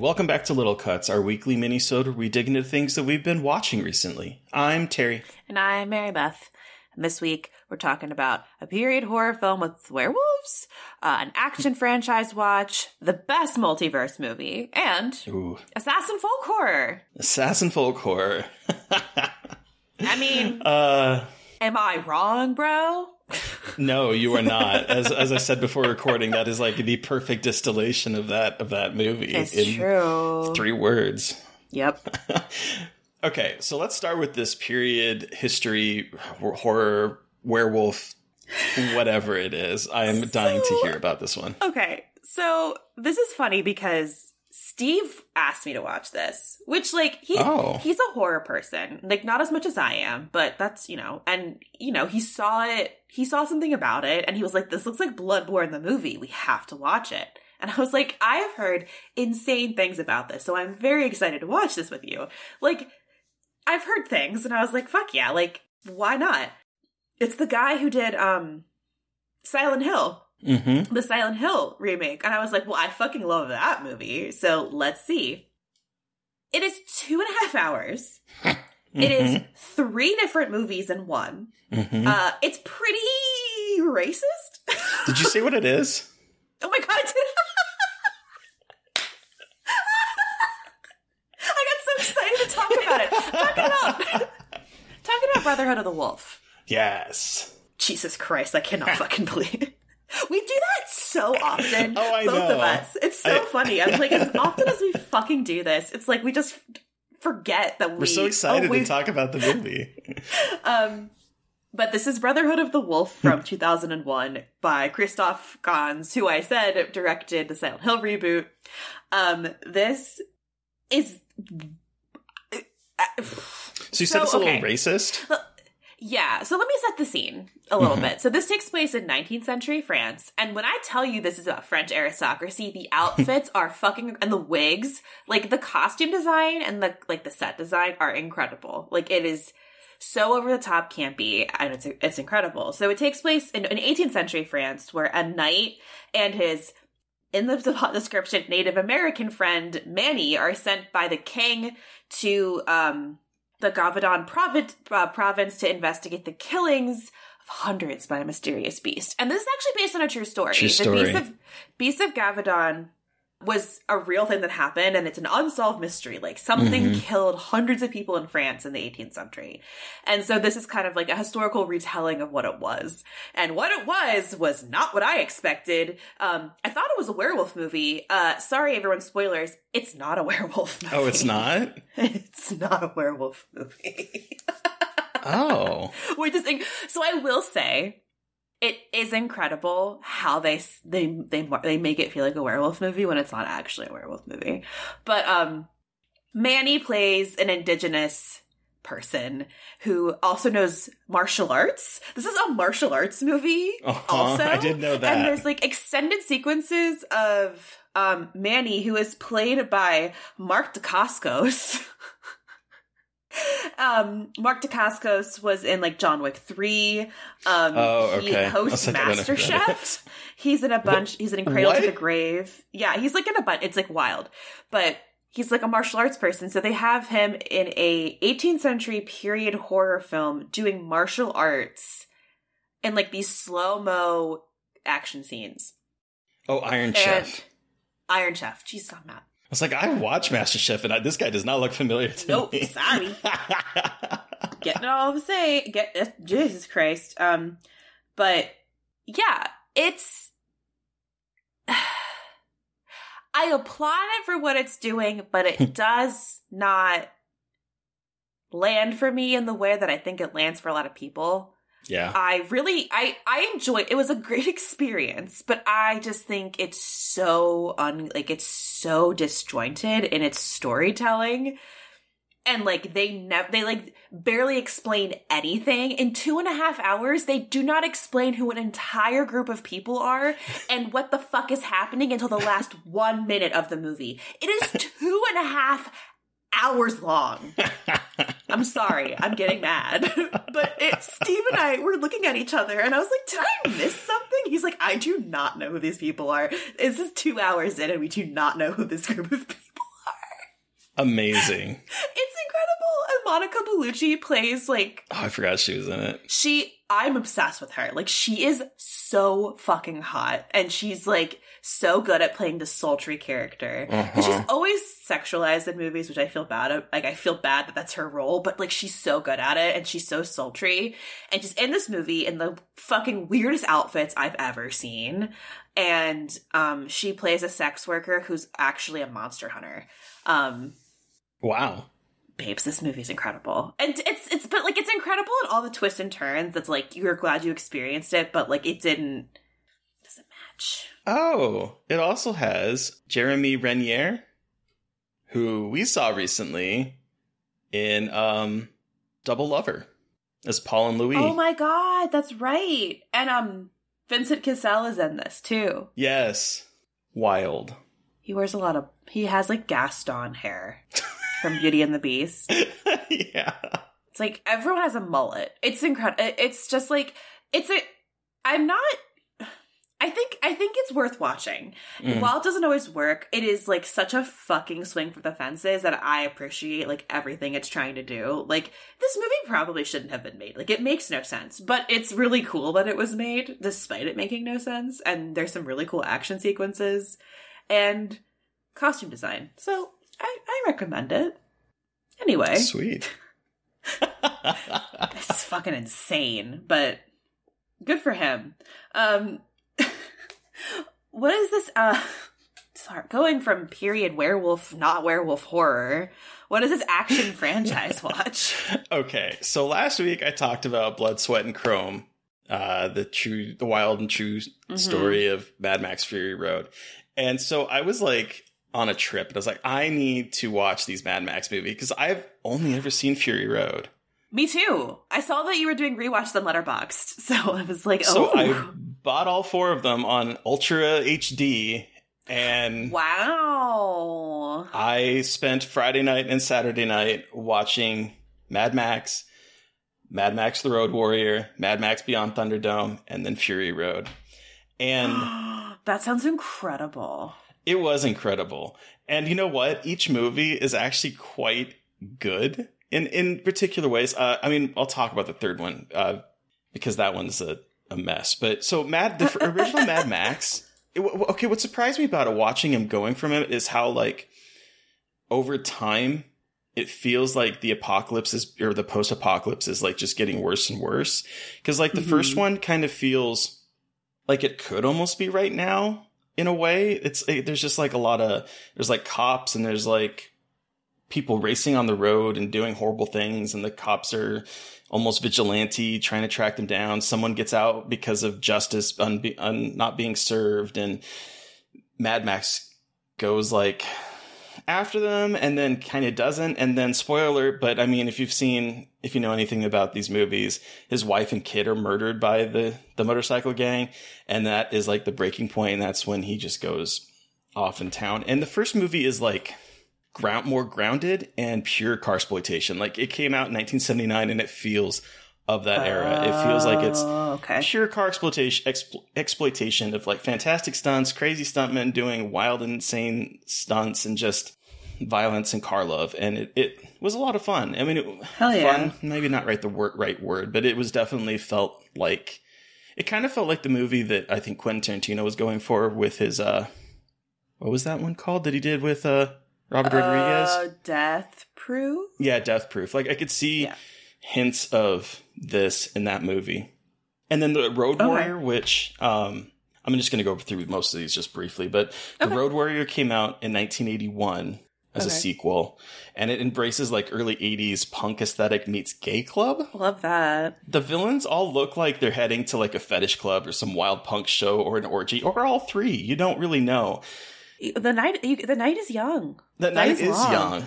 And welcome back to Little Cuts, our weekly mini-sode where we dig into things that we've been watching recently. I'm Terry. And I'm Mary Beth. And this week we're talking about a period horror film with werewolves, uh, an action franchise watch, the best multiverse movie, and Ooh, assassin folk horror. assassin folk horror. I mean, Uh, am I wrong, bro? No, you are not. As as I said before recording, that is like the perfect distillation of that of that movie It's in true. three words. Yep. Okay, so let's start with this period history horror werewolf whatever it is. I am dying to hear about this one. Okay, so this is funny because Steve asked me to watch this, which like he Oh. he's a horror person, like not as much as I am, but that's you know, and you know he saw it, he saw something about it, and he was like, "This looks like Bloodborne the movie. We have to watch it." And I was like, "I have heard insane things about this, so I'm very excited to watch this with you." Like, I've heard things, and I was like, "Fuck yeah!" Like, why not? It's the guy who did um Silent Hill Mm-hmm. the Silent Hill remake. And I was like, well, I fucking love that movie. So let's see. It is two and a half hours. It is three different movies in one. hmm Uh, it's pretty racist. Did you see what it is? oh my god, I did. I got so excited to talk about it. Talking about talking about Brotherhood of the Wolf. Yes. Jesus Christ, I cannot fucking believe it. We do that so often. Oh, I both know. of us. It's so I- funny. I'm like, as often as we fucking do this, it's like we just forget that we, We're so excited oh, to talk about the movie. Um, but this is Brotherhood of the Wolf from 2001 by Christophe Gans, who I said directed the Silent Hill reboot. Um, this is. So you said So, it's a little okay. racist? Yeah, so let me set the scene a little Mhm. bit. So this takes place in 19th century France, and when I tell you this is about French aristocracy, the outfits are fucking and the wigs, like the costume design and the like the set design are incredible. Like it is so over the top campy and it's it's incredible. So it takes place in, in 18th century France where a knight and his in the description Native American friend Manny are sent by the king to um the Gévaudan province, uh, province to investigate the killings of hundreds by a mysterious beast. And this is actually based on a true story. True The story. beast of, beast of Gévaudan was a real thing that happened and it's an unsolved mystery. Like something Mhm. killed hundreds of people in France in the 18th century. And so this is kind of like a historical retelling of what it was. And what it was was not what I expected. Um, I thought it was a werewolf movie. Uh, sorry everyone, spoilers. It's not a werewolf movie. Oh, it's not? it's not a werewolf movie. Oh. Is inc- so I will say it is incredible how they they they they make it feel like a werewolf movie when it's not actually a werewolf movie. But um Manny plays an indigenous person who also knows martial arts. This is a martial arts movie Uh-huh, also. I didn't know that. And there's like extended sequences of um Manny who is played by Mark Dacascos. um Mark Dacascos was in like John Wick 3. Um Oh, he okay. Was hosts like, I don't know who that MasterChef. He's in a bunch he's in Cradle to the Grave. Yeah, he's like in a bunch it's like wild. But he's like a martial arts person. So they have him in a 18th century period horror film doing martial arts in like these slow-mo action scenes. Oh, Iron And Chef. Iron Chef. Jesus, I'm not. I was like, I watch MasterChef, and I, this guy does not look familiar to Nope, me. sorry. Getting it all to say, get uh, Jesus Christ. Um, but yeah, it's. I applaud it for what it's doing, but it does not land for me in the way that I think it lands for a lot of people. Yeah. I really I I enjoyed it was a great experience, but I just think it's so un like it's so disjointed in its storytelling. And like they never they like barely explain anything. In two and a half hours, they do not explain who an entire group of people are and what the fuck is happening until the last one minute of the movie. It is two and a half hours long. I'm sorry, I'm getting mad. but it, Steve and I were looking at each other, and I was like, "Did I miss something?" He's like, "I do not know who these people are. This is two hours in, and we do not know who this group of people are." Amazing. It's incredible. And Monica Bellucci plays like Oh, I forgot she was in it. she. I'm obsessed with her. Like she is so fucking hot, and she's like so good at playing the sultry character. 'Cause she's Uh-huh. always sexualized in movies, which I feel bad. At. Like I feel bad that that's her role, but like she's so good at it, and she's so sultry, and she's in this movie in the fucking weirdest outfits I've ever seen, and um, she plays a sex worker who's actually a monster hunter. Um, Wow. babes, this movie's incredible. And it's it's but like it's incredible in all the twists and turns. That's like you're glad you experienced it, but like it didn't doesn't match. Oh, it also has Jeremy Renier, who we saw recently in um Double Lover as Paul and Louis. Oh my god, that's right. And um Vincent Cassel is in this too. yes. Wild. He wears a lot of he has like Gaston hair from Beauty and the Beast. yeah. It's like everyone has a mullet. It's incredible. It's just like it's a. I'm not. I think I think it's worth watching. Mm. While it doesn't always work, it is like such a fucking swing for the fences that I appreciate like everything it's trying to do. Like this movie probably shouldn't have been made. Like it makes no sense, but it's really cool that it was made despite it making no sense. And there's some really cool action sequences and costume design. So I, I recommend it. Anyway, Sweet. it's fucking insane, but good for him. Um what is this uh sorry, going from period werewolf not werewolf horror. What is this action franchise watch? Okay, so last week I talked about Blood, Sweat, and Chrome, uh, the true, the wild and true Mm-hmm. story of Mad Max Fury Road, and so I was like on a trip, and I was like, I need to watch these Mad Max movies because I've only ever seen Fury Road. Me too. I saw that you were doing rewatch on Letterboxd, so I was like, oh, So I bought all four of them on Ultra HD, and wow. I spent Friday night and Saturday night watching Mad Max, Mad Max the Road Warrior, Mad Max Beyond Thunderdome, and then Fury Road. And that sounds incredible. It was incredible. And you know what? Each movie is actually quite good in in particular ways. Uh, I mean, I'll talk about the third one uh, because that one's a, a mess. But so Mad, the original Mad Max. It, okay, what surprised me about it, watching him going from it, is how like over time it feels like the apocalypse is or the post apocalypse is like just getting worse and worse. Because like the first one kind of feels like it could almost be right now in a way. It's it, there's just like a lot of there's like cops and there's like people racing on the road and doing horrible things and the cops are almost vigilante trying to track them down. Someone gets out because of justice un- un- not being served, and Mad Max goes like after them and then kind of doesn't. And then, spoiler but I mean, if you've seen, if you know anything about these movies, his wife and kid are murdered by the, the motorcycle gang. And that is like the breaking point, And that's when he just goes off in town. And the first movie is like, ground more grounded and pure car exploitation. Like it came out in 1979 and it feels of that era. It feels like it's Oh, okay. pure car exploitation explo- exploitation of like fantastic stunts, crazy stuntmen doing wild and insane stunts and just violence and car love and it, it was a lot of fun. I mean it Hell yeah. fun, maybe not right the word right word, but it was definitely felt like it kind of felt like the movie that I think Quentin Tarantino was going for with his uh what was that one called that he did with uh Robert Rodriguez? Uh, Death Proof? Yeah, Death Proof. Like I could see Yeah. hints of this in that movie. And then the Road Okay. Warrior, which um, I'm just going to go through most of these just briefly, but the Road Warrior came out in 1981 as a sequel, and it embraces like early 80s punk aesthetic meets gay club. Love that. The villains all look like they're heading to like a fetish club or some wild punk show or an orgy or all three. You don't really know. The night, you, the night is young. The night is is long. young.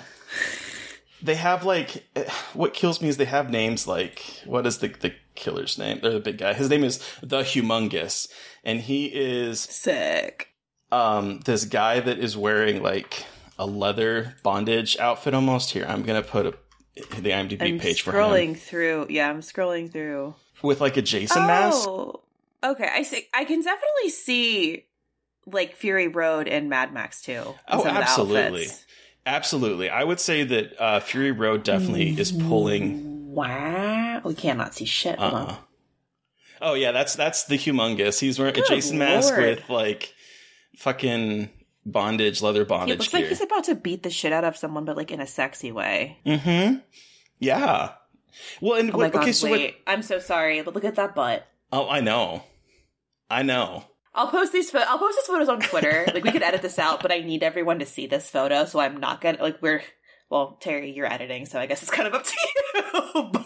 They have like what kills me is they have names like what is the the killer's name? They're the big guy. His name is the Humongous, and he is Sick. um this guy that is wearing like a leather bondage outfit almost. Here, I'm gonna put a, the IMDb I'm page for him. scrolling through. Yeah, I'm scrolling through. with like a Jason mask. Oh, okay. I see. I can definitely see like Fury Road and Mad Max too. Oh, some of the absolutely. Absolutely, I would say that uh, Fury Road definitely is pulling Wow, we cannot see shit. Uh-uh. Oh yeah, that's that's the humongous. He's wearing Good a Jason mask with like fucking bondage, leather He bondage looks gear. like he's about to beat the shit out of someone, but like in a sexy way. mm-hmm. Yeah. Well, and Oh what, god! okay, so wait, what? I'm so sorry, but look at that butt. Oh, I know, I know. I'll post these. Pho- I'll post these photos on Twitter. like we could edit this out, but I need everyone to see this photo, so I'm not gonna like we're. Well, Terry, you're editing, so I guess it's kind of up to you. but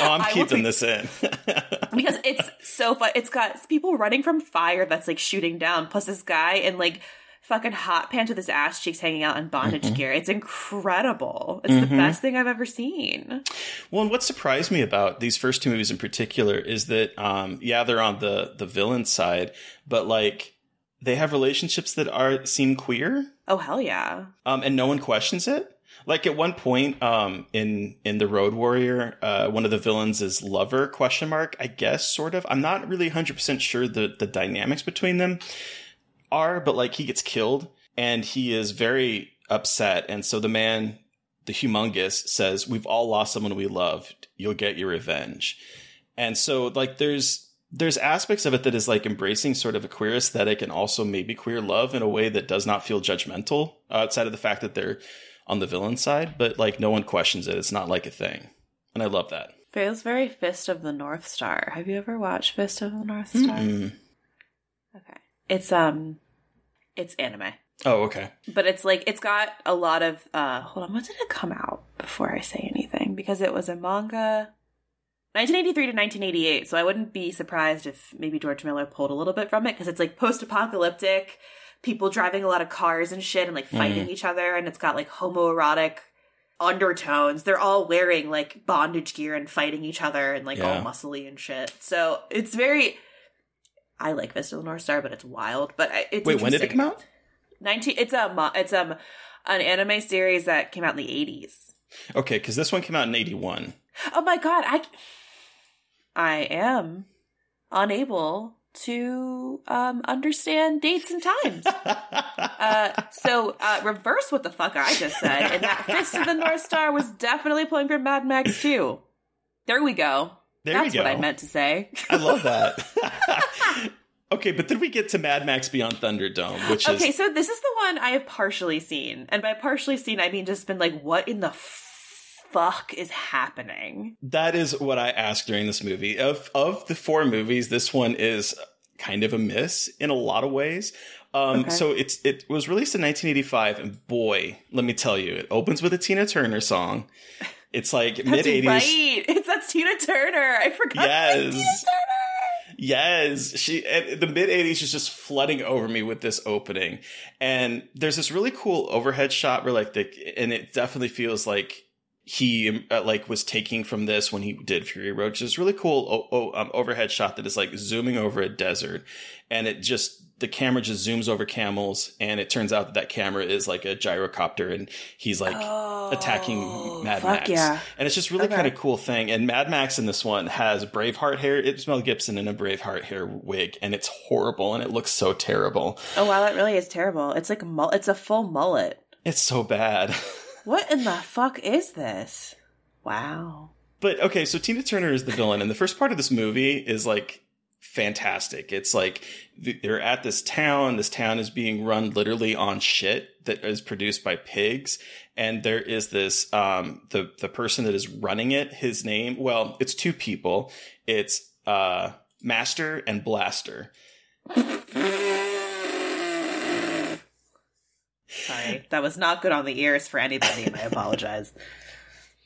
Oh, I'm I keeping tweet- this in. because it's so fun. It's got people running from fire that's like shooting down, plus this guy in like fucking hot pants with his ass cheeks hanging out in bondage Mm-hmm. gear. It's incredible. It's the best thing I've ever seen. Well, and what surprised me about these first two movies in particular is that, um, yeah, they're on the the villain side, but like they have relationships that are seem queer. Oh hell yeah! um, and no one questions it. Like at one point, um, in in the Road Warrior, uh, one of the villains is lover question mark. I guess sort of. I'm not really 100 percent sure the the dynamics between them are, but like he gets killed and he is very upset, and so the man, the humongous, says, "We've all lost someone we loved. You'll get your revenge." And so like there's there's aspects of it that is like embracing sort of a queer aesthetic and also maybe queer love in a way that does not feel judgmental outside of the fact that they're on the villain side, but like no one questions it. It's not like a thing. And I love that. Feels very Fist of the North Star. Have you ever watched Fist of the North Star? Mm. Okay, it's um, it's anime. Oh, okay. but it's like it's got a lot of uh hold on when did it come out before i say anything because it was a manga 1983 to 1988 so i wouldn't be surprised if maybe george miller pulled a little bit from it because it's like post-apocalyptic people driving a lot of cars and shit and like fighting each other and it's got like homoerotic undertones they're all wearing like bondage gear and fighting each other and like Yeah. all muscly and shit so it's very I like Vista of the North Star, but it's wild. But it's Wait, when did it come out? 19 it's a it's um an anime series that came out in the 80s Okay, because this one came out in 81. oh my god i i am unable to um understand dates and times uh so uh reverse what the fuck i just said and that fist of the north star was definitely pulling from mad max 2 there we go There that's what i meant to say I love that. okay, but then we get to Mad Max Beyond Thunderdome, which okay is Okay, so this is the one i have partially seen and by partially seen i mean just been like what in the fuck is happening that is what I asked during this movie. Of of the four movies, this one is kind of a miss in a lot of ways. Um, Okay. So it's it was released in 1985, and boy, let me tell you, it opens with a Tina Turner song. It's like mid 80s. right. It's that's Tina Turner. I forgot. it was Tina Yes. Yes, she the mid '80s is just flooding over me with this opening, and there's this really cool overhead shot where like the and it definitely feels like he uh, like was taking from this when he did Fury Road. Which is really cool. O- o- um, overhead shot that is like zooming over a desert, and it just the camera just zooms over camels, and it turns out that that camera is like a gyrocopter, and he's like oh, attacking Mad Max. yeah. And it's just really Okay. kind of cool thing. And Mad Max in this one has Braveheart hair. It's Mel Gibson in a Braveheart hair wig, and it's horrible, and it looks so terrible. Oh wow, that really is terrible. It's like a mul- it's a full mullet. It's so bad. What in the fuck is this? Wow. But okay, so Tina Turner is the villain, and the first part of this movie is like fantastic. It's like they're at this town. This town is being run literally on shit that is produced by pigs, and there is this um the the person that is running it. His name, well, it's two people. It's uh Master and Blaster. Sorry, that was not good on the ears for anybody, and I apologize.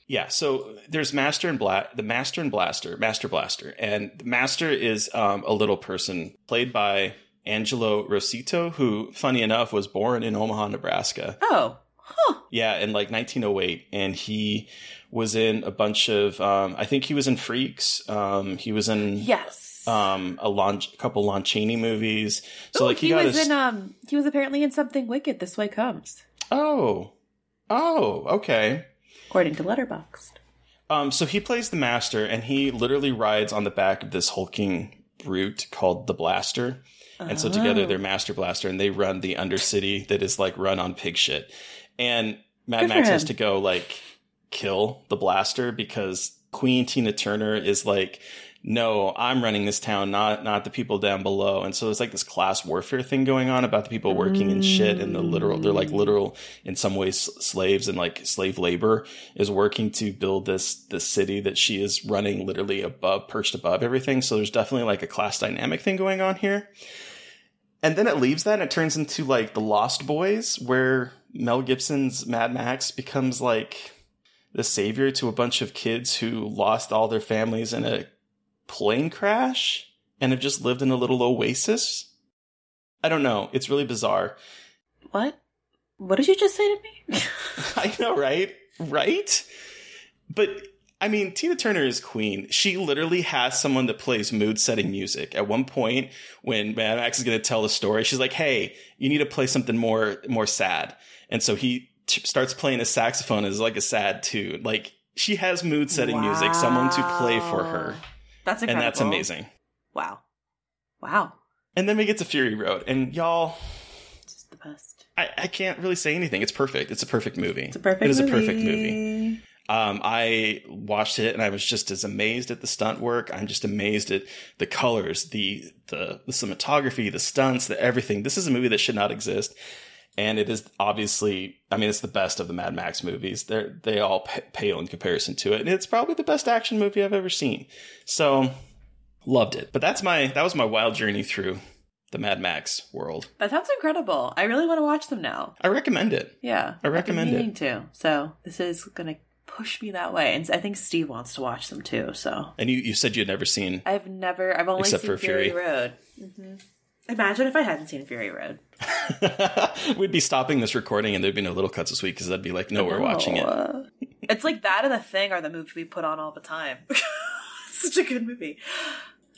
Yeah, so there's Master and Bla- the Master and Blaster, Master Blaster, and the Master is um, a little person played by Angelo Rossitto, who, funny enough, was born in Omaha, Nebraska. Oh, huh. Yeah, in like 1908, and he was in a bunch of. Um, I think he was in Freaks. Um, he was in Yes. um, a Lon- couple Lon Chaney movies. So Ooh, like he, he, was his. in um he was apparently in something wicked. This way comes, oh, oh, okay. According to Letterboxd. Um, so he plays the master, and he literally rides on the back of this hulking brute called the Blaster. And so together Oh. they're Master Blaster, and they run the Undercity that is like run on pig shit. And Mad Good Max has to go like kill the Blaster because Queen Tina Turner is like, no, I'm running this town, not not the people down below. And so it's like this class warfare thing going on about the people working in shit and the literal they're like mm. literal in some ways slaves and like slave labor is working to build this this city that she is running literally above perched above everything. So there's definitely like a class dynamic thing going on here. And then it leaves that and it turns into like the Lost Boys, where Mel Gibson's Mad Max becomes like the savior to a bunch of kids who lost all their families in a plane crash and have just lived in a little oasis. I don't know. It's really bizarre. What? What did you just say to me? I know, right? Right? But I mean, Tina Turner is queen. She literally has someone that plays mood setting music. At one point, when Mad Max is going to tell the story, she's like, "Hey, you need to play something more more sad." And so he t- starts playing a saxophone as like a sad tune. Like she has mood setting music, someone to play for her, That's and that's amazing. Wow. Wow. And then we get to Fury Road, and y'all, is the best. I, I can't really say anything. It's perfect. It's a perfect movie. It's a perfect It is movie. a perfect movie. Um, I watched it and I was just as amazed at the stunt work. I'm just amazed at the colors, the, the, the cinematography, the stunts, the everything. This is a movie that should not exist. And it is obviously, I mean, it's the best of the Mad Max movies. They're, they all p- pale in comparison to it. And it's probably the best action movie I've ever seen. So loved it. But that's my, that was my wild journey through the Mad Max world. That sounds incredible. I really want to watch them now. I recommend it. Yeah. I recommend it. been meaning to. So this is going to push me that way. And I think Steve wants to watch them too. So And you, you said you had never seen I've never, I've only Except seen for Fury, Fury. Road. hmm Imagine if I hadn't seen Fury Road. We'd be stopping this recording and there'd be no little cuts this week because I'd be like, no, we're watching it. It's like that and the thing are the movies we put on all the time. Such a good movie.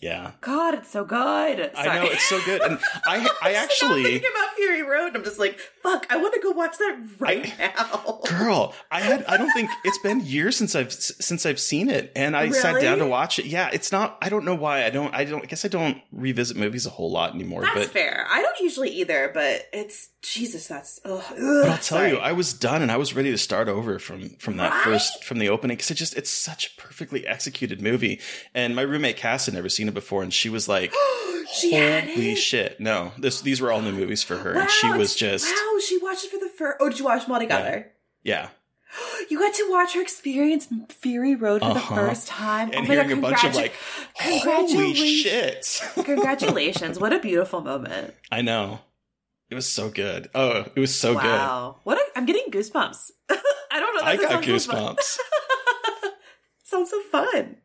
Yeah. God, it's so good. I know, it's so good. And I I actually thinking about Fury Road. I'm just like, fuck, I want to go watch that right now. girl, I had I don't think it's been years since I've since I've seen it and I sat down to watch it. Yeah, it's not I don't know why. I don't I don't I guess I don't revisit movies a whole lot anymore, That's but fair. I don't usually either, but it's Jesus. That's ugh, But I'll tell you, I was done and I was ready to start over from from that Right? first from the opening because it just it's such a perfectly executed movie. And my roommate Cass had never seen it before, and she was like, she "Holy shit!" No, this these were all new movies for her, Wow, and she was just wow. She watched it for the first. Oh, did you watch them all together? yeah. You got to watch her experience Fury Road for Uh-huh. the first time, And oh my God, hearing a bunch of like, "Holy congratulations. shit!" Congratulations! What a beautiful moment. I know. It was so good. Oh, it was so good. wow, what a, I'm getting goosebumps. I don't know. I got goosebumps. sounds so fun.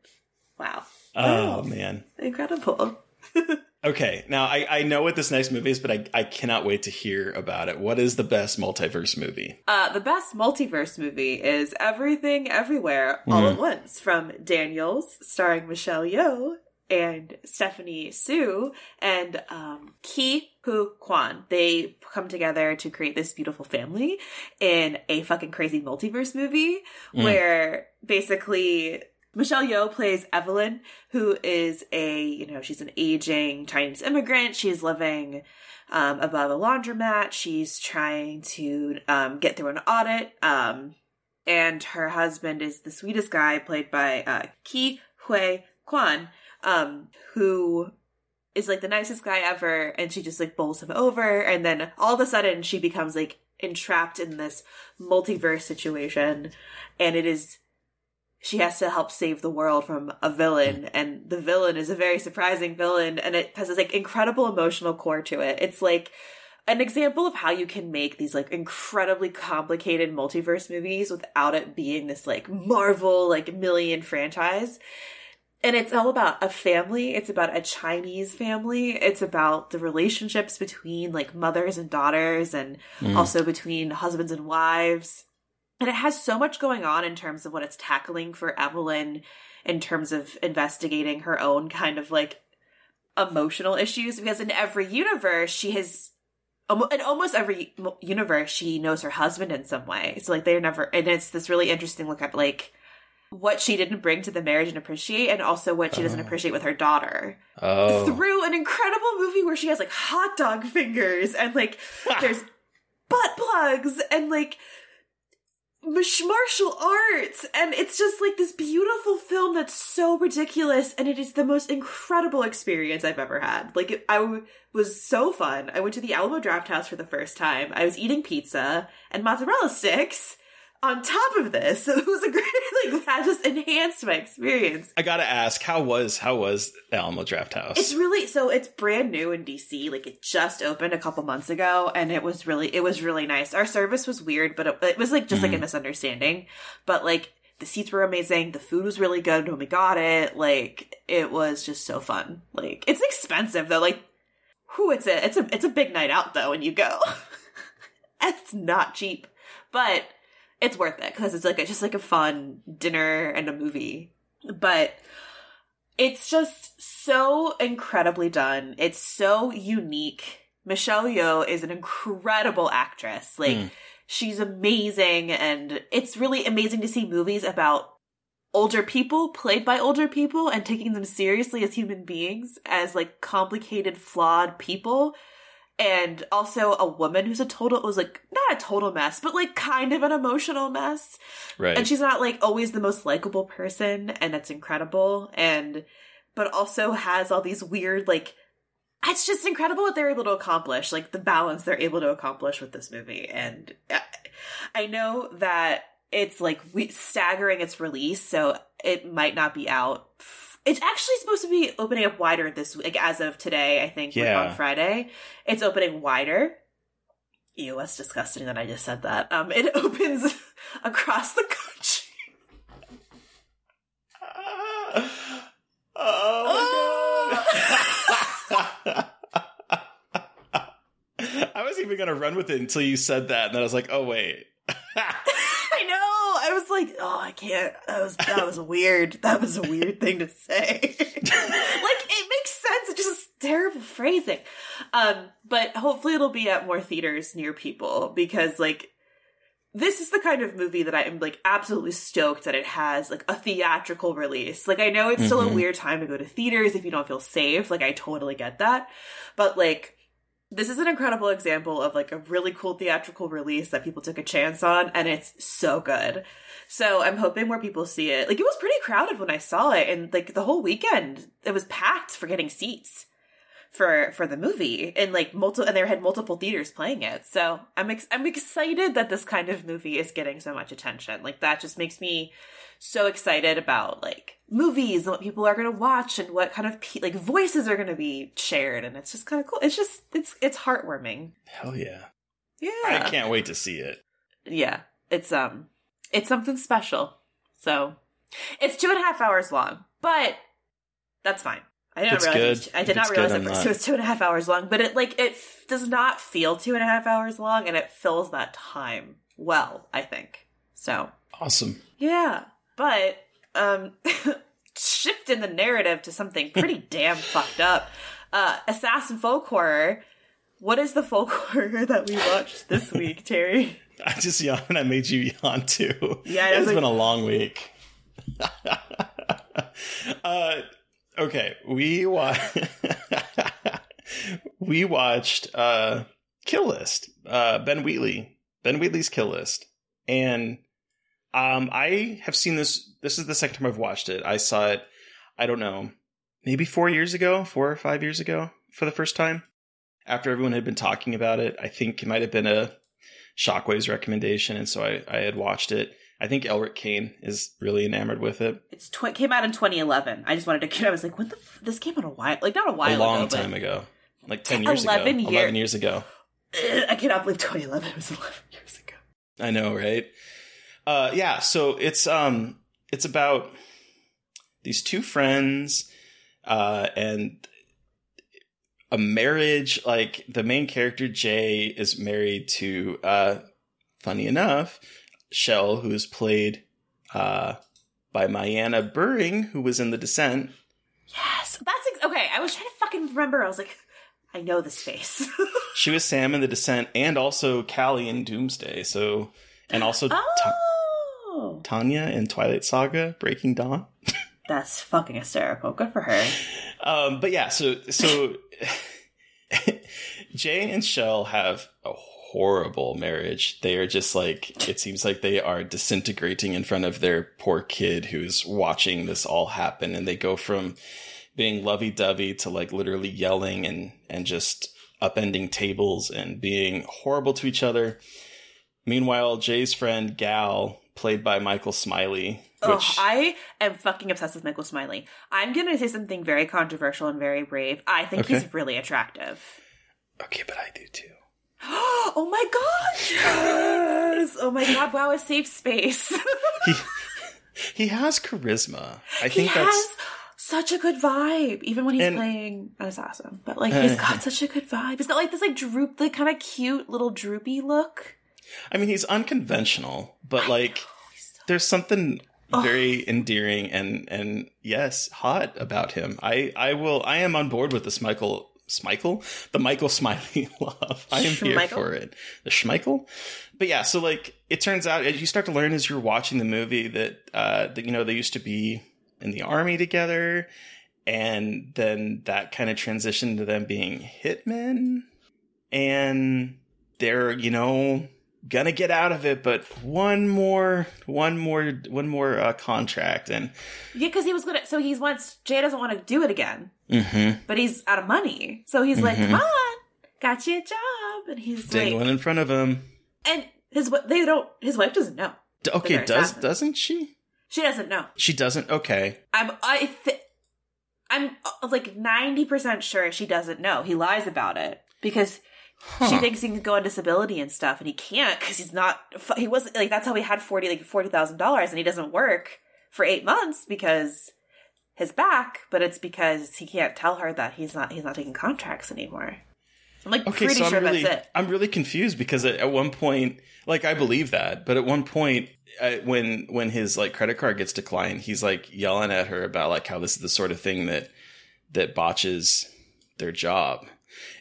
Wow. Oh man. Incredible. Okay, now I, I know what this next movie is, but I, I cannot wait to hear about it. What is the best multiverse movie? Uh, the best multiverse movie is Everything Everywhere All at Once from Daniels, starring Michelle Yeoh and Stephanie Hsu and um, Ke Huy Quan. They come together to create this beautiful family in a fucking crazy multiverse movie where basically Michelle Yeoh plays Evelyn, who is a, you know, she's an aging Chinese immigrant. She's living um, above a laundromat. She's trying to um, get through an audit. Um, and her husband is the sweetest guy, played by uh, Ke Huy Quan, um, who is like the nicest guy ever. And she just like bowls him over. And then all of a sudden, she becomes like entrapped in this multiverse situation. And it is she has to help save the world from a villain and the villain is a very surprising villain and it has this like incredible emotional core to it. It's like an example of how you can make these like incredibly complicated multiverse movies without it being this like marvel like million franchise. And it's all about a family. It's about a chinese family. It's about the relationships between like mothers and daughters and mm. also between husbands and wives and it has so much going on in terms of what it's tackling for Evelyn in terms of investigating her own kind of like emotional issues because in every universe she has in almost every universe she knows her husband in some way. So like they're never and it's this really interesting look at like what she didn't bring to the marriage and appreciate and also what she doesn't uh-huh. appreciate with her daughter. Oh, through an incredible movie where she has like hot dog fingers and like there's butt plugs and like martial arts! And it's just like this beautiful film that's so ridiculous and it is the most incredible experience i've ever had. Like it, I w- was so fun. I went to the alamo drafthouse for the first time. I was eating pizza and mozzarella sticks on top of this it was a great like that just enhanced my experience I gotta ask, how was how was the Alamo Drafthouse? It's really so it's brand new in DC. Like it just opened a couple months ago, and it was really it was really nice. Our service was weird, but it, it was like just like a mm-hmm. misunderstanding. But like the seats were amazing. The food was really good when we got it. Like it was just so fun. Like it's expensive though. Like who it's a it's a it's a big night out though when you go. it's not cheap, but it's worth it because it's like a, just like a fun dinner and a movie. But it's just so incredibly done. It's so unique. Michelle Yeoh is an incredible actress. Like hmm. she's amazing and it's really amazing to see movies about older people played by older people and taking them seriously as human beings as like complicated flawed people and also a woman who's a total was like not a total mess but like kind of an emotional mess. Right. and she's not like always the most likable person and that's incredible. And but also has all these weird like it's just incredible what they're able to accomplish like the balance they're able to accomplish with this movie. And I- i know that it's like we- staggering its release so it might not be out it's actually supposed to be opening up wider this week like as of today i think like, Yeah. on friday it's opening wider Ew, that's disgusting that I just said that. Um, it opens across the country. oh I was even gonna run with it until you said that, and then I was like, "Oh wait." I know. I was like, oh, I can't. That was that was weird. That was a weird thing to say. like it makes sense. It's just terrible phrasing. Um, but hopefully it'll be at more theaters near people because like this is the kind of movie that I am like absolutely stoked that it has like a theatrical release. Like I know it's still a weird time to go to theaters if you don't feel safe. Like I totally get that. But like this is an incredible example of like a really cool theatrical release that people took a chance on and it's so good. So I'm hoping more people see it. Like it was pretty crowded when I saw it and like the whole weekend it was packed for getting seats for for the movie and like multiple and they had multiple theaters playing it. So I'm ex- I'm excited that this kind of movie is getting so much attention. Like that just makes me so excited about like movies and what people are going to watch and what kind of pe- like voices are going to be shared and it's just kind of cool. It's just it's it's heartwarming. Hell yeah! Yeah. I can't wait to see it. Yeah. It's um it's something special. So it's two and a half hours long. But That's fine. I didn't It's realize. good. I did not realize was, not- it was two and a half hours long, but it like it f- does not feel two and a half hours long, and it fills that time well. I think so. Awesome. Yeah, but um, shifting the narrative to something pretty damn fucked up. Uh, assassin folk horror. What is the folk horror that we watched this week, Terry? I just yawned. I made you yawn too. Yeah, it it's like- been a long week. uh, okay, we wa- we watched uh, Kill List. Uh, Ben Wheatley, Ben Wheatley's Kill List, and um, I have seen this. This is the second time I've watched it. I saw it. I don't know, maybe four years ago, four or five years ago, for the first time. After everyone had been talking about it, I think it might have been a Shockwave's recommendation, and so I, I had watched it. I think Elric Kane is really enamored with it. It's tw- came out in 2011. I just wanted to. I was like, when the f- this came out a while, like not a while a long ago, time ago, like ten years 11 ago, year- eleven years ago. I cannot believe 2011 was 11 years ago. I know, right? Uh, yeah. So it's um, it's about these two friends, uh, and a marriage. Like the main character Jay is married to, uh, funny enough, Shell, who is played uh by MyAnna Buring, who was in The Descent. Yes, that's ex- okay. I was trying to fucking remember. I was like, I know this face. She was Sam in The Descent, and also Callie in Doomsday. So, and also Ta- oh, Tanya in Twilight Saga: Breaking Dawn. that's fucking hysterical. Good for her. Um, but yeah, so so Jay and Shell have a horrible marriage. They are just like it seems like they are disintegrating in front of their poor kid who's watching this all happen, and they go from being lovey dovey to like literally yelling and and just upending tables and being horrible to each other. Meanwhile, Jay's friend Gal, played by Michael Smiley, Oh, I am fucking obsessed with Michael Smiley. I'm gonna say something very controversial and very brave. I think Okay. he's really attractive. okay, but I do too. oh my god! Yes! Oh my god! Wow, a safe space. he he has charisma. I he think has that's such a good vibe, even when he's And- playing an assassin. But like, he's uh, got such a good vibe. He's got like this like droop, like kind of cute little droopy look. I mean he's unconventional, but like there's something very endearing and and yes, hot about him. I I will I am on board with this Michael Smichael, the Michael Smiley love. I am here Schmeichel? for it. The Schmeichel. But yeah, so like it turns out as you start to learn as you're watching the movie that uh that you know they used to be in the army together and then that kind of transitioned to them being hitmen and they're you know gonna get out of it but one more one more one more uh, contract and Yeah, because he was gonna. So he's wants Jay doesn't want to do it again, mm-hmm, but he's out of money. So he's like, Mhm. "Come on, got you a job," and he's dangling like, in front of him and his wi- they don't. His wife doesn't know. D- okay does doesn't she She doesn't know. she doesn't okay I'm I th- I'm uh, like ninety percent sure she doesn't know. He lies about it because she thinks he can go on disability and stuff, and he can't because he's not. He wasn't like that's how he had forty like forty thousand dollars, and he doesn't work for eight months because his back. But it's because he can't tell her that he's not he's not taking contracts anymore. I'm like okay pretty so sure i'm really that's it. i'm really confused because at, at one point like i believe that but at one point uh, when when his like credit card gets declined he's like yelling at her about like how this is the sort of thing that that botches their job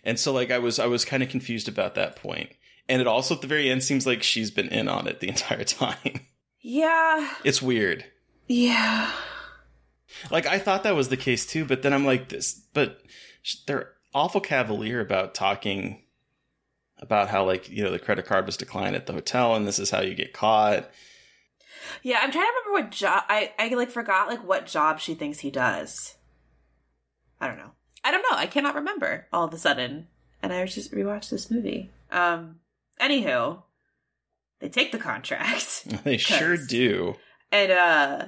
and so like i was i was kind of confused about that point. and it also at the very end seems like she's been in on it the entire time Yeah, it's weird yeah. like i thought that was the case too but then i'm like this but they're awful cavalier about talking about how like you know the credit card was declined at the hotel and this is how you get caught Yeah, I'm trying to remember what job I I like forgot like what job she thinks he does. I don't know. I don't know. I cannot remember all of a sudden. And I just rewatched this movie. Um anywho, they take the contract they sure do and uh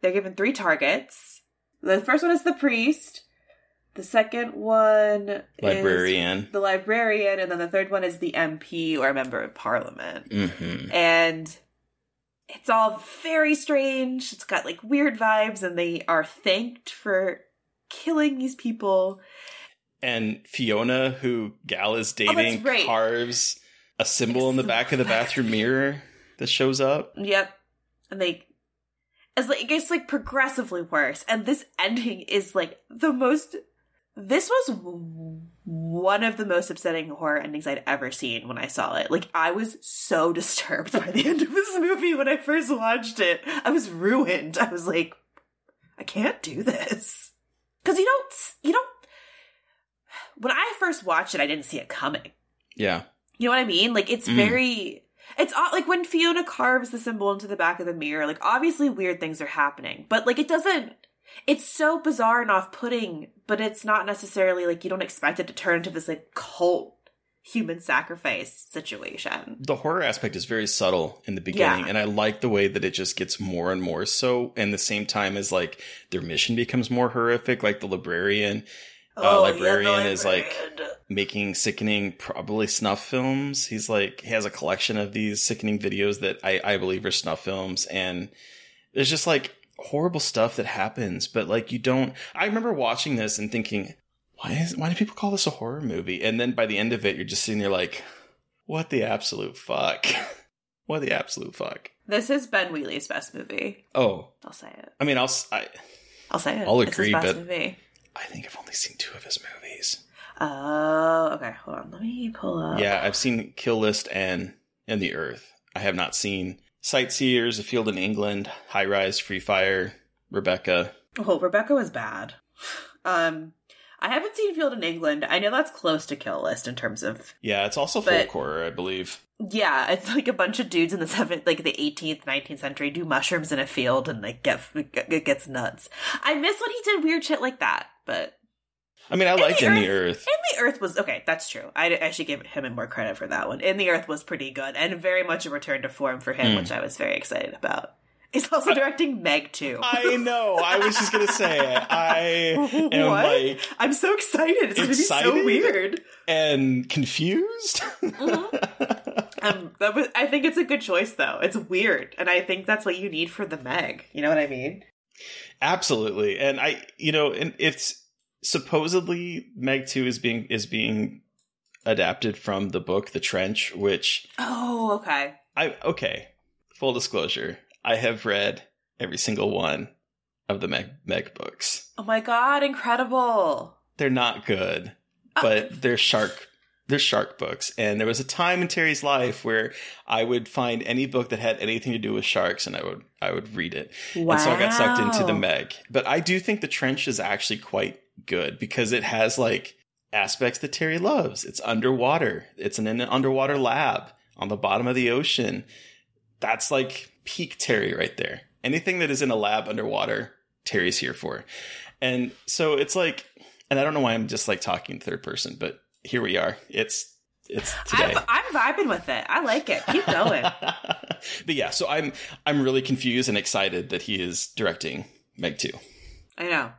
they're given three targets. The first one is the priest. The second one is librarian the librarian, and then the third one is the MP or member of parliament hmm and it's all very strange. It's got like weird vibes, and they are thanked for killing these people. And Fiona, who Gal is oh, dating, right. carves a symbol in the back of the bathroom mirror that shows up. Yep. And they it's like it gets like progressively worse. And this ending is like the most this was one of the most upsetting horror endings I'd ever seen when I saw it. Like I was so disturbed by the end of this movie when I first watched it. I was ruined. I was like I can't do this. Cuz you don't you don't when I first watched it I didn't see it coming. Yeah. You know what I mean? Like it's Mm. very it's like when Fiona carves the symbol into the back of the mirror, like obviously weird things are happening, but like it doesn't it's so bizarre and off-putting, but it's not necessarily like you don't expect it to turn into this like cult human sacrifice situation. The horror aspect is very subtle in the beginning, Yeah. and I like the way that it just gets more and more so. And the same time as like their mission becomes more horrific, like the librarian. uh, librarian is like making sickening, probably snuff films. He's like he has a collection of these sickening videos that I, I believe are snuff films, and there's just like horrible stuff that happens. But like you don't. I remember watching this and thinking, why is why do people call this a horror movie? And then by the end of it, you're just sitting there like, what the absolute fuck? what the absolute fuck? This is Ben Wheatley's best movie. Oh, I'll say it. I mean, I'll s- I, I'll say it. I'll agree, best but- movie. I think I've only seen two of his movies. Oh, okay. Hold on. Let me pull up. Yeah, I've seen Kill List and and The Earth. I have not seen Sightseers, A Field in England, High Rise, Free Fire, Rebecca. Oh, Rebecca was bad. Um, I haven't seen Field in England. I know that's close to Kill List in terms of Yeah, it's also But- folk horror, I believe. yeah, it's like a bunch of dudes in the seventh, like the 18th, 19th century, do mushrooms in a field and like get it gets nuts. I miss when he did weird shit like that, but I mean, I In liked the In the Earth-. In the Earth was okay. That's true. I, I should give him more credit for that one. In the Earth was pretty good and very much a return to form for him, Hmm. which I was very excited about. He's also directing Meg too. I know. I was just gonna say it. I am What? like I'm so excited. It's going to be so weird. and confused. Um, that was, I think it's a good choice though. It's weird, and I think that's what you need for the Meg. You know what I mean? Absolutely, and I, you know, and it's supposedly Meg Two is being is being adapted from the book The Trench, which Oh, okay. I okay. Full disclosure, I have read every single one of the Meg Meg books. Oh my god, incredible! They're not good, Uh, but they're shark they're shark books. And there was a time in Terry's life where I would find any book that had anything to do with sharks and I would I would read it. Wow. And so I got sucked into the Meg. But I do think the trench is actually quite good because it has like aspects that Terry loves. It's underwater. It's in an underwater lab on the bottom of the ocean. That's like peak Terry right there. Anything that is in a lab underwater, Terry's here for. And so it's like and I don't know why I'm just like talking third person, but here we are. It's it's today. I'm, I'm vibing with it. I like it. Keep going. but yeah, so I'm I'm really confused and excited that he is directing Meg 2. I know.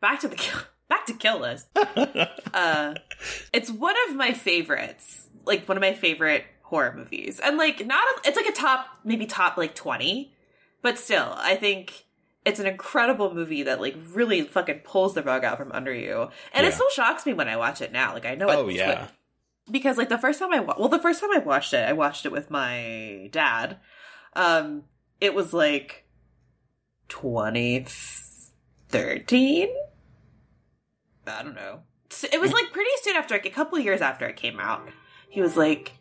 Back to the kill. Back to kill list. uh, it's one of my favorites. Like one of my favorite horror movies, and like not. A, it's like a top, maybe top like twenty, but still, I think it's an incredible movie that like really fucking pulls the rug out from under you, and it still shocks me when I watch it now. Like I know. Oh, yeah. because like the first time I wa- well the first time I watched it, I watched it with my dad. Um, it was like 2013. I don't know. It was like pretty soon after, like a couple years after it came out. He was like,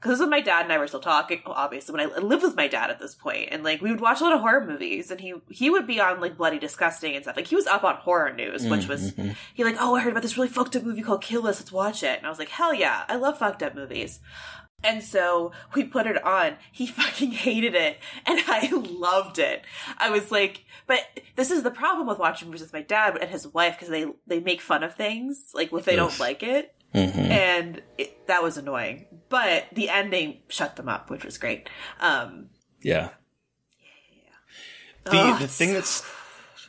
because this was my dad and I were still talking. Obviously, when I lived with my dad at this point, and like we would watch a lot of horror movies, and he he would be on like Bloody Disgusting and stuff. Like he was up on horror news, which was Mhm. he like, oh, I heard about this really fucked up movie called Kill List. Let's watch it. And I was like, hell yeah, I love fucked up movies. And so we put it on. He fucking hated it, and I loved it. I was like, but this is the problem with watching movies with my dad and his wife because they they make fun of things like if they don't like it, Mhm. and it, that was annoying. But the ending shut them up, which was great. Um, Yeah. The Oh, the thing that's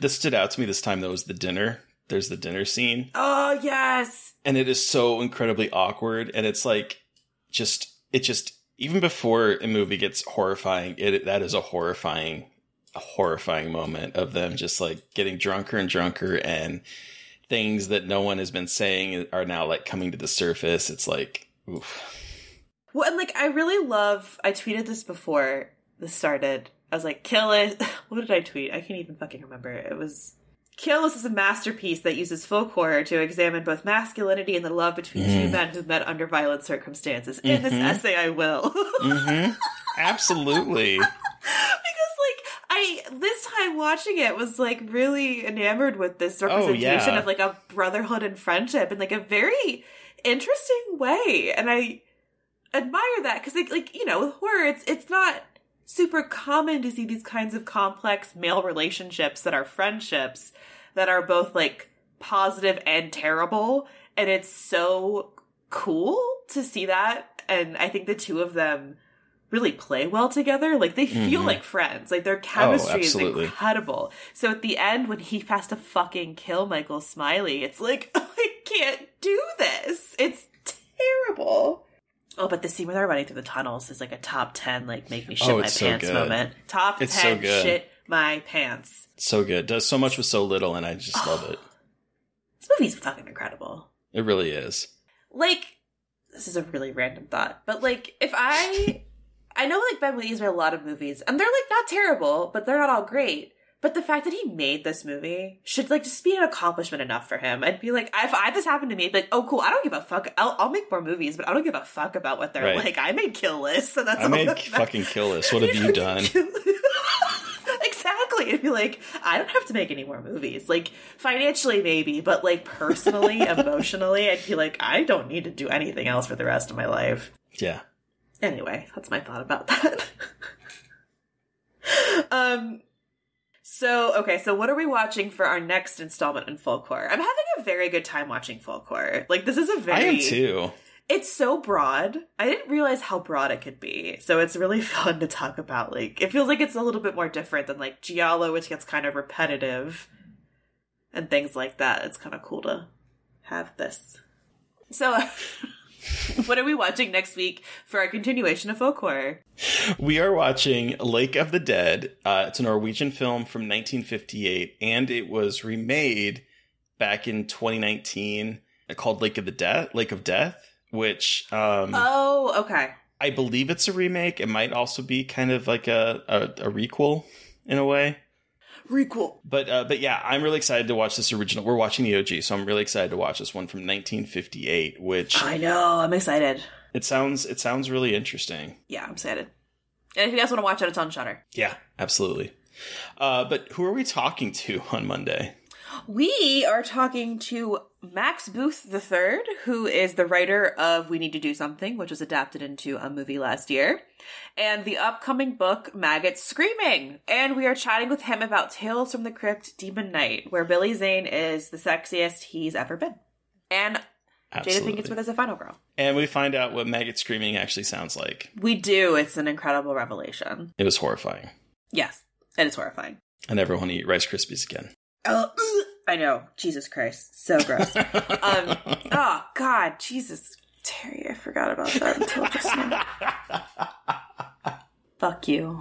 that stood out to me this time though was the dinner. There's the dinner scene, oh yes, and it is so incredibly awkward, and it's like just it just even before a movie gets horrifying, it that is a horrifying a horrifying moment of them just like getting drunker and drunker and things that no one has been saying are now like coming to the surface. It's like, oof. Well, and like I really love. I tweeted this before this started. I was like, "Kill it." What did I tweet? I can't even fucking remember. It was Kill is a masterpiece that uses folk horror to examine both masculinity and the love between two men who met under violent circumstances. In this essay, I will. Mm-hmm. Absolutely. because like I this time watching it was like really enamored with this representation Oh, yeah. of like a brotherhood and friendship in like a very interesting way, and I admire that because like like you know with horror it's it's not super common to see these kinds of complex male relationships that are friendships that are both like positive and terrible and it's so cool to see that and i think the two of them really play well together. Like they feel Mhm. like friends. Like their chemistry is absolutely. incredible. So at the end when he has to fucking kill michael smiley it's like i can't do this. It's terrible Oh, but the scene where they're running through the tunnels is like a top 10, like, make me oh, shit Oh, my so pants good. moment. Top It's 10 so good. shit my pants. So good. Does so much with so little, and I just love it. This movie's fucking incredible. It really is. Like, this is a really random thought, but like, if I, I know like Ben Williams made a lot of movies, and they're like not terrible, but they're not all great. But the fact that he made this movie should like just be an accomplishment enough for him. I'd be like, if I this happened to me, I'd be like, oh cool, I don't give a fuck. I'll, I'll make more movies, but I don't give a fuck about what they're Right. like. I made Kill List, so that's I all made that fucking kill List. What have you done? exactly. It'd be like, I don't have to make any more movies. Like financially, maybe, but like personally, emotionally, I'd be like, I don't need to do anything else for the rest of my life. Yeah. Anyway, that's my thought about that. um. So okay, so what are we watching for our next installment in folk horror? I'm having a very good time watching folk horror. Like this is a very I am too. it's so broad. I didn't realize how broad it could be. So it's really fun to talk about. Like, it feels like it's a little bit more different than like Giallo, which gets kind of repetitive and things like that. It's kind of cool to have this. So, what are we watching next week for our continuation of folk horror? We are watching Lake of the Dead. Uh, it's a Norwegian film from 1958, and it was remade back in 2019 called Lake of the Death, Lake of Death, which um, Oh, okay. I believe it's a remake. It might also be kind of like a, a, a requel in a way. Requel. But uh, but yeah, I'm really excited to watch this original. We're watching the OG, so I'm really excited to watch this one from 1958. Which I know. I'm excited. it sounds it sounds really interesting. Yeah, I'm excited. And if you guys want to watch it, it's on Shudder. Yeah, absolutely. Uh, but who are we talking to on Monday? We are talking to Max Booth III, who is the writer of We Need to Do Something, which was adapted into a movie last year, and the upcoming book Maggots Screaming. And we are chatting with him about Tales from the Crypt Demon Knight, where Billy Zane is the sexiest he's ever been. And Jada Pinkett Smith is a final girl. And we find out what maggot screaming actually sounds like. We do. It's an incredible revelation. It was horrifying. Yes, it is horrifying. I never want to eat Rice Krispies again. Oh, I know. Jesus Christ. So gross. um, oh, God. Jesus. Terry, I forgot about that until just now. Fuck you.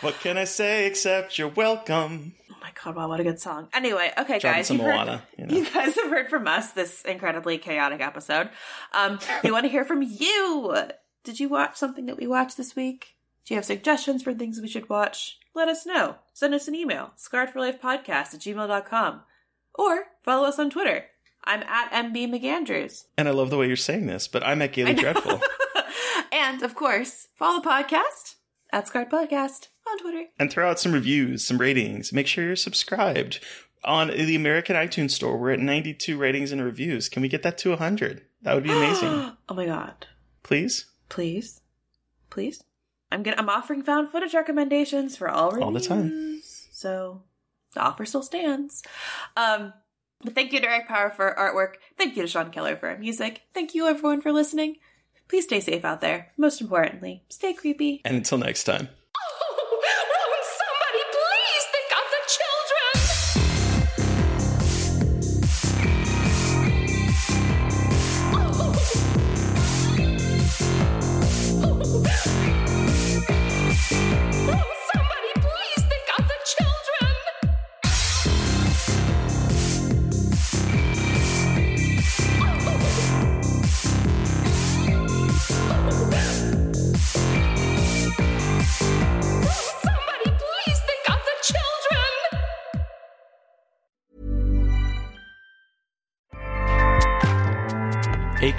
What can I say except you're welcome? Oh my god, wow, what a good song. Anyway, okay, Dropping guys. you've heard- you know. you guys have heard from us this incredibly chaotic episode. Um, we want to hear from you. Did you watch something that we watched this week? Do you have suggestions for things we should watch? Let us know. Send us an email, scarredforlifepodcast at gmail.com. Or follow us on Twitter. I'm at MB McAndrews. And I love the way you're saying this, but I'm at Gayly. Dreadful. and of course, follow the podcast at Scarred Podcast on Twitter. and throw out some reviews, some ratings. Make sure you're subscribed. On the American iTunes store, we're at 92 ratings and reviews. Can we get that to 100? That would be amazing. oh my god. Please? Please. Please. I'm gonna I'm offering found footage recommendations for all reviews. All the time. So the offer still stands. Um but thank you to Eric Power for artwork. Thank you to Sean Keller for our music. Thank you everyone for listening. Please stay safe out there. Most importantly, stay creepy. And until next time.